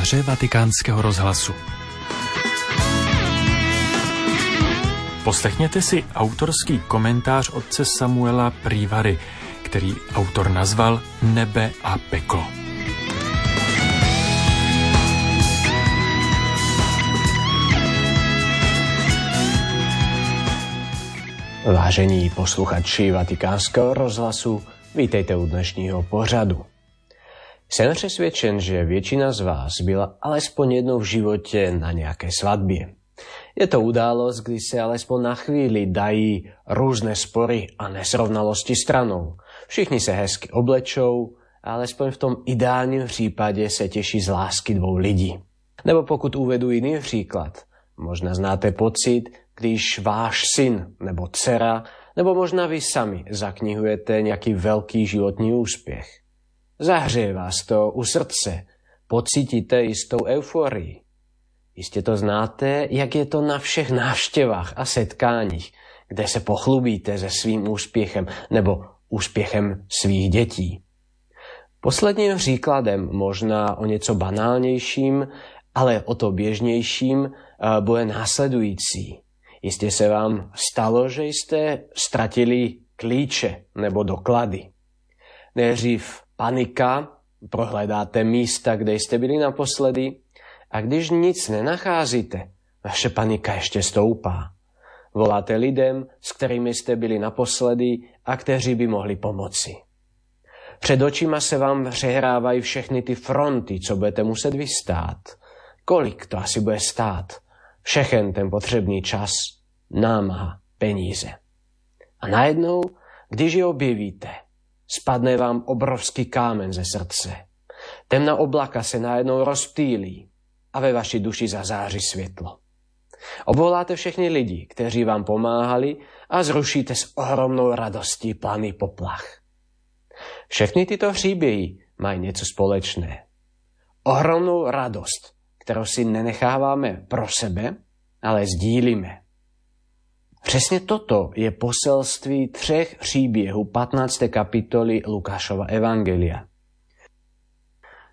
éteře vatikánského rozhlasu. Poslechněte si autorský komentář otce Samuela Prívary, který autor nazval Nebe a peklo. Vážení posluchači Vatikánskeho rozhlasu, vítejte u dnešního pořadu. Jsem přesvědčen, že většina z vás byla alespoň jednou v životě na nějaké svatbě. Je to událost, kdy se alespoň na chvíli dají různé spory a nesrovnalosti stranou. Všichni se hezky oblečou, alespoň v tom ideálním případě se těší z lásky dvou lidí. Nebo pokud uvedu jiný příklad, možná znáte pocit, když váš syn nebo dcera, nebo možná vy sami zaknihujete nějaký velký životní úspěch. Zahřeje vás to u srdce, pocítíte jistou euforii. Jistě to znáte, jak je to na všech návštěvách a setkáních, kde se pochlubíte se svým úspěchem nebo úspěchem svých dětí. Posledním příkladem, možná o něco banálnějším, ale o to běžnějším, eh, bude následující. Jistě se vám stalo, že jste ztratili klíče nebo doklady. Nejdřív panika, prohledáte místa, kde jste byli naposledy a když nic nenacházíte, vaše panika ještě stoupá. Voláte lidem, s kterými jste byli naposledy a kteří by mohli pomoci. Před očima se vám přehrávají všechny ty fronty, co budete muset vystát. Kolik to asi bude stát? Všechen ten potřebný čas, námaha, peníze. A najednou, když je objevíte, spadne vám obrovský kámen ze srdce. Temná oblaka se najednou rozptýlí a ve vaší duši zazáří světlo. Obvoláte všechny lidi, kteří vám pomáhali a zrušíte s ohromnou radostí planý poplach. Všechny tyto příběhy mají něco společné. Ohromnou radost, kterou si nenecháváme pro sebe, ale sdílíme. Přesně toto je poselství třech příběhů 15. kapitoly Lukášova Evangelia.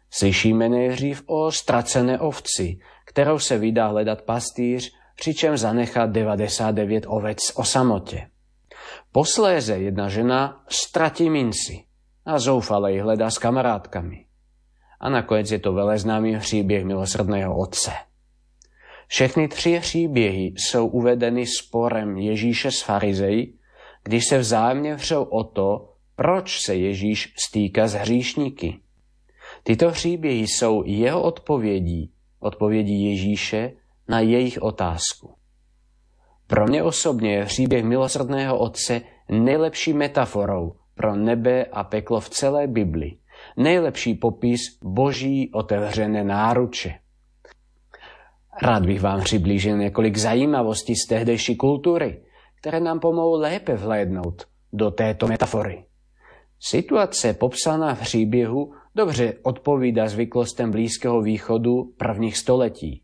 Slyšíme nejdřív o ztracené ovci, kterou se vydá hledat pastýř, přičem zanechá 99 ovec o samotě. Posléze jedna žena ztratí minci a zoufale ich hledá s kamarádkami. A nakonec je to veleznámý příběh milosrdného otce. Všechny tři příběhy jsou uvedeny sporem Ježíše s farizeji, když se vzájemně vřou o to, proč se Ježíš stýká s hříšníky. Tyto příběhy jsou jeho odpovědí, odpovědí Ježíše na jejich otázku. Pro mě osobně je příběh milosrdného otce nejlepší metaforou pro nebe a peklo v celé Bibli. Nejlepší popis boží otevřené náruče. Rád bych vám přiblížil několik zajímavostí z tehdejší kultury, které nám pomohou lépe vhlédnout do této metafory. Situace popsaná v příběhu dobře odpovídá zvyklostem Blízkého východu prvních století.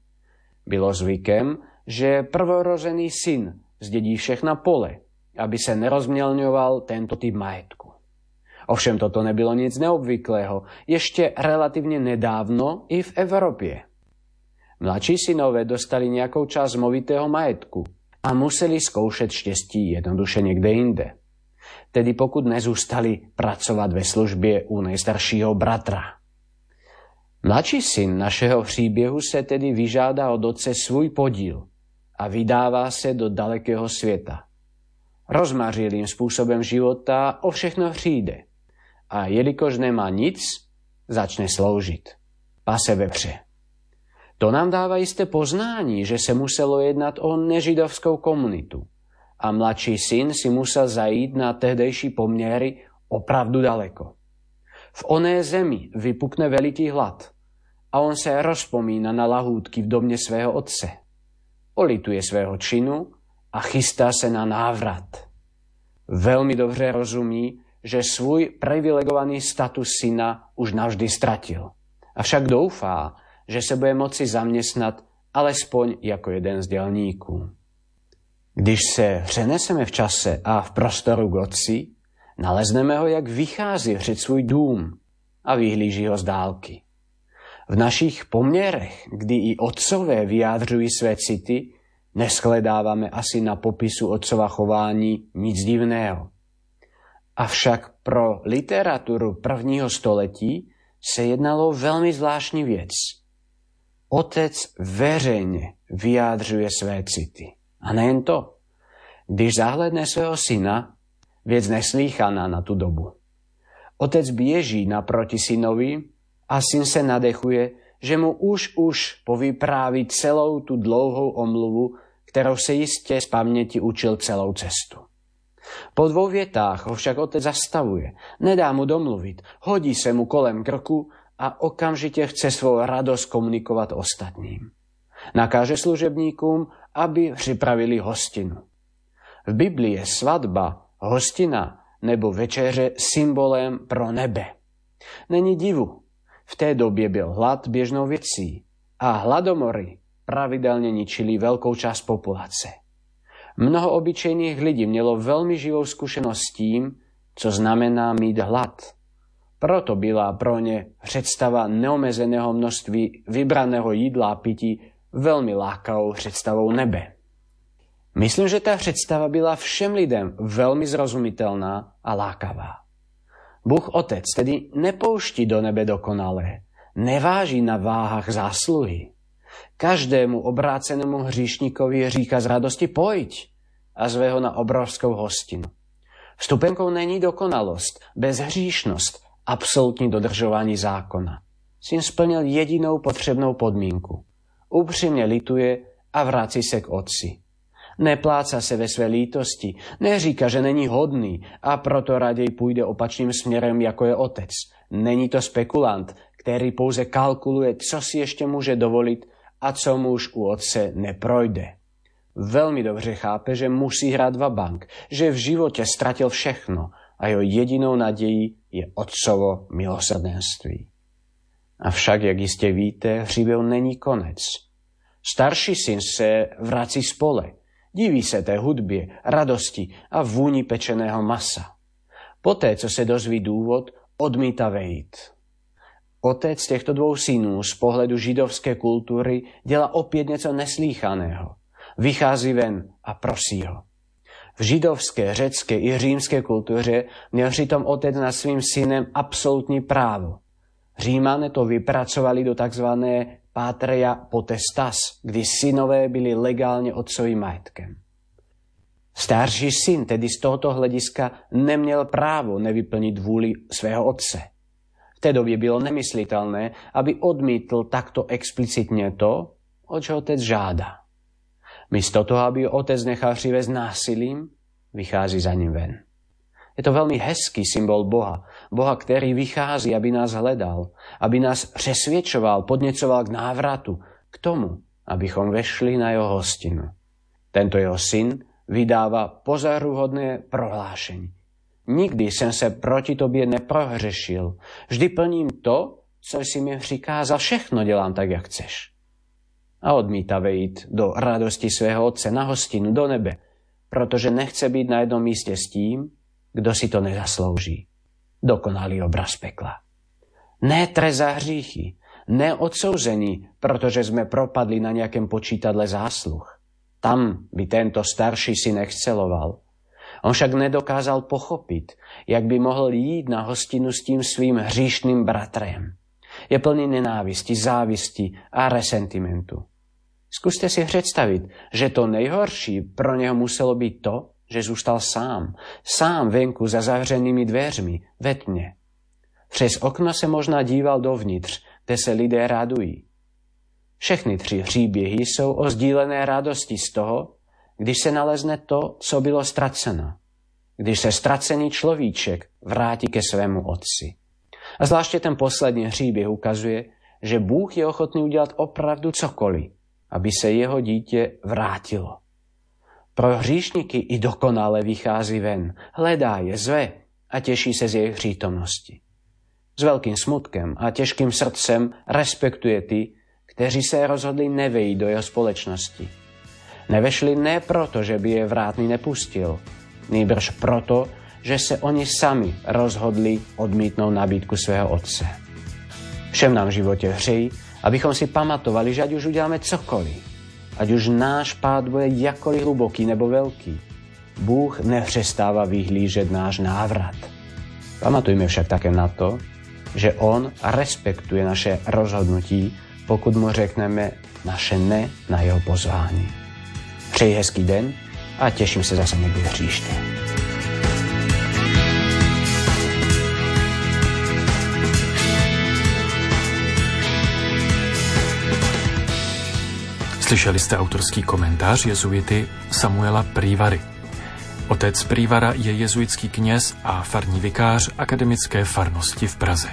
Bylo zvykem, že prvorozený syn zdědí všechna pole, aby se nerozmělňoval tento typ majetku. Ovšem toto nebylo nic neobvyklého, ještě relativně nedávno i v Evropě. Mladší synové dostali nějakou část movitého majetku a museli zkoušet štěstí jednoduše někde jinde. Tedy pokud nezůstali pracovat ve službě u nejstaršího bratra. Mladší syn našeho příběhu se tedy vyžádá od otce svůj podíl a vydává se do dalekého světa. Rozmařilým způsobem života o všechno přijde a jelikož nemá nic, začne sloužit. Pase vepře. To nám dává jisté poznání, že se muselo jednat o nežidovskou komunitu a mladší syn si musel zajít na tehdejší poměry opravdu daleko. V oné zemi vypukne veliký hlad a on se rozpomína na lahůdky v domě svého otce. Polituje svého činu a chystá se na návrat. Velmi dobře rozumí, že svůj privilegovaný status syna už navždy stratil. Avšak doufá, že se bude moci zaměstnat alespoň jako jeden z dělníků. Když se přeneseme v čase a v prostoru k otci, nalezneme ho, jak vychází před svůj dům a vyhlíží ho z dálky. V našich poměrech, kdy i otcové vyjádřují své city, neschledávame asi na popisu otcova chování nic divného. Avšak pro literaturu prvního století se jednalo o veľmi zvláštní věc. Otec veřejně vyjádřuje své city. A nejen to. Když zahledne svého syna, věc neslýchaná na tu dobu. Otec běží naproti synovi a syn se nadechuje, že mu už už povypráví celou tu dlouhou omluvu, kterou se jistě z paměti učil celou cestu. Po dvou větách ho však otec zastavuje, nedá mu domluvit, hodí se mu kolem krku a okamžitě chce svou radost komunikovat ostatním. Nakáže služebníkům, aby připravili hostinu. V Biblii je svatba, hostina nebo večeře symbolem pro nebe. Není divu, v té době byl hlad běžnou věcí a hladomory pravidelne ničili veľkou časť populace. Mnoho obyčejných lidí mělo veľmi živou skúsenosť s tím, co znamená mít hlad. Proto byla pro ne představa neomezeného množství vybraného jídla a pití veľmi lákavou představou nebe. Myslím, že tá představa byla všem lidem veľmi zrozumiteľná a lákavá. Bůh Otec tedy nepouští do nebe dokonalé, neváží na váhach zásluhy. Každému obrácenému hříšníkovi říká z radosti pojď a zve ho na obrovskou hostinu. Vstupenkou není dokonalost, bezhříšnost, absolutní dodržování zákona. Syn splnil jedinou potřebnou podmínku. Upřímně lituje a vrací se k otci. Nepláca se ve své lítosti, neříká, že není hodný a proto raději půjde opačným směrem, jako je otec. Není to spekulant, který pouze kalkuluje, co si ještě může dovolit a co mu už u otce neprojde. Veľmi dobře chápe, že musí hrať dva bank, že v živote stratil všechno a jeho jedinou nadějí je otcovo milosrdenství. Avšak, jak jistě víte, hříběhu není konec. Starší syn se vrací spole, diví se té hudbě, radosti a vůni pečeného masa. Poté, co se dozví důvod, odmítá vejít. Otec těchto dvou synů z pohledu židovské kultury dělá opět něco neslíchaného. Vychází ven a prosí ho. V židovské, řecké i římské kultuře měl přitom otec nad svým synem absolutní právo. Římané to vypracovali do takzvané patria potestas, kdy synové byli legálně otcovým majetkem. Starší syn tedy z tohoto hlediska neměl právo nevyplnit vůli svého otce té době bylo nemyslitelné, aby odmítl takto explicitně to, o čo otec žáda. Místo toho, aby otec nechal přivést násilím, vychází za ním ven. Je to veľmi hezký symbol Boha. Boha, ktorý vychází, aby nás hledal, aby nás přesviečoval, podnecoval k návratu, k tomu, abychom vešli na jeho hostinu. Tento jeho syn vydáva pozoruhodné prohlášenie. Nikdy jsem se proti tobě neprohřešil. Vždy plním to, co jsi mi přikázal. Všechno dělám tak, jak chceš. A odmítá vejít do radosti svého otce na hostinu do nebe, protože nechce být na jednom místě s tím, kdo si to nezaslouží. Dokonalý obraz pekla. Ne trest za hříchy, ne odsouzení, jsme propadli na nějakém počítadle zásluh. Tam by tento starší si nechceloval. On však nedokázal pochopiť, jak by mohol jít na hostinu s tým svým hříšným bratrem. Je plný nenávisti, závisti a resentimentu. Skúste si představit, že to nejhorší pro něho muselo být to, že zůstal sám, sám venku za zavřenými dveřmi, ve tmě. Přes okno se možná díval dovnitř, kde se lidé radují. Všechny tři hříběhy jsou o sdílené radosti z toho, když se nalezne to, co bylo ztraceno. Když se ztracený človíček vrátí ke svému otci. A zvláště ten poslední hříběh ukazuje, že Bůh je ochotný udělat opravdu cokoliv, aby se jeho dítě vrátilo. Pro hříšníky i dokonale vychází ven, hledá je, zve a těší se z jejich přítomnosti. S velkým smutkem a těžkým srdcem respektuje ty, kteří se rozhodli nevejít do jeho společnosti Nevešli ne proto, že by je vrátný nepustil, nýbrž proto, že se oni sami rozhodli odmítnout nabídku svého otce. Všem nám v živote hřeji, abychom si pamatovali, že ať už uděláme cokoliv, ať už náš pád bude jakkoliv hluboký nebo velký, Bůh nepřestává vyhlížet náš návrat. Pamatujme však také na to, že On respektuje naše rozhodnutí, pokud mu řekneme naše ne na jeho pozvání. Přeji hezký den a těším se zase někdy příště. Slyšeli jste autorský komentář jezuity Samuela Prívary. Otec Prívara je jezuitský kněz a farní vikář akademické farnosti v Praze.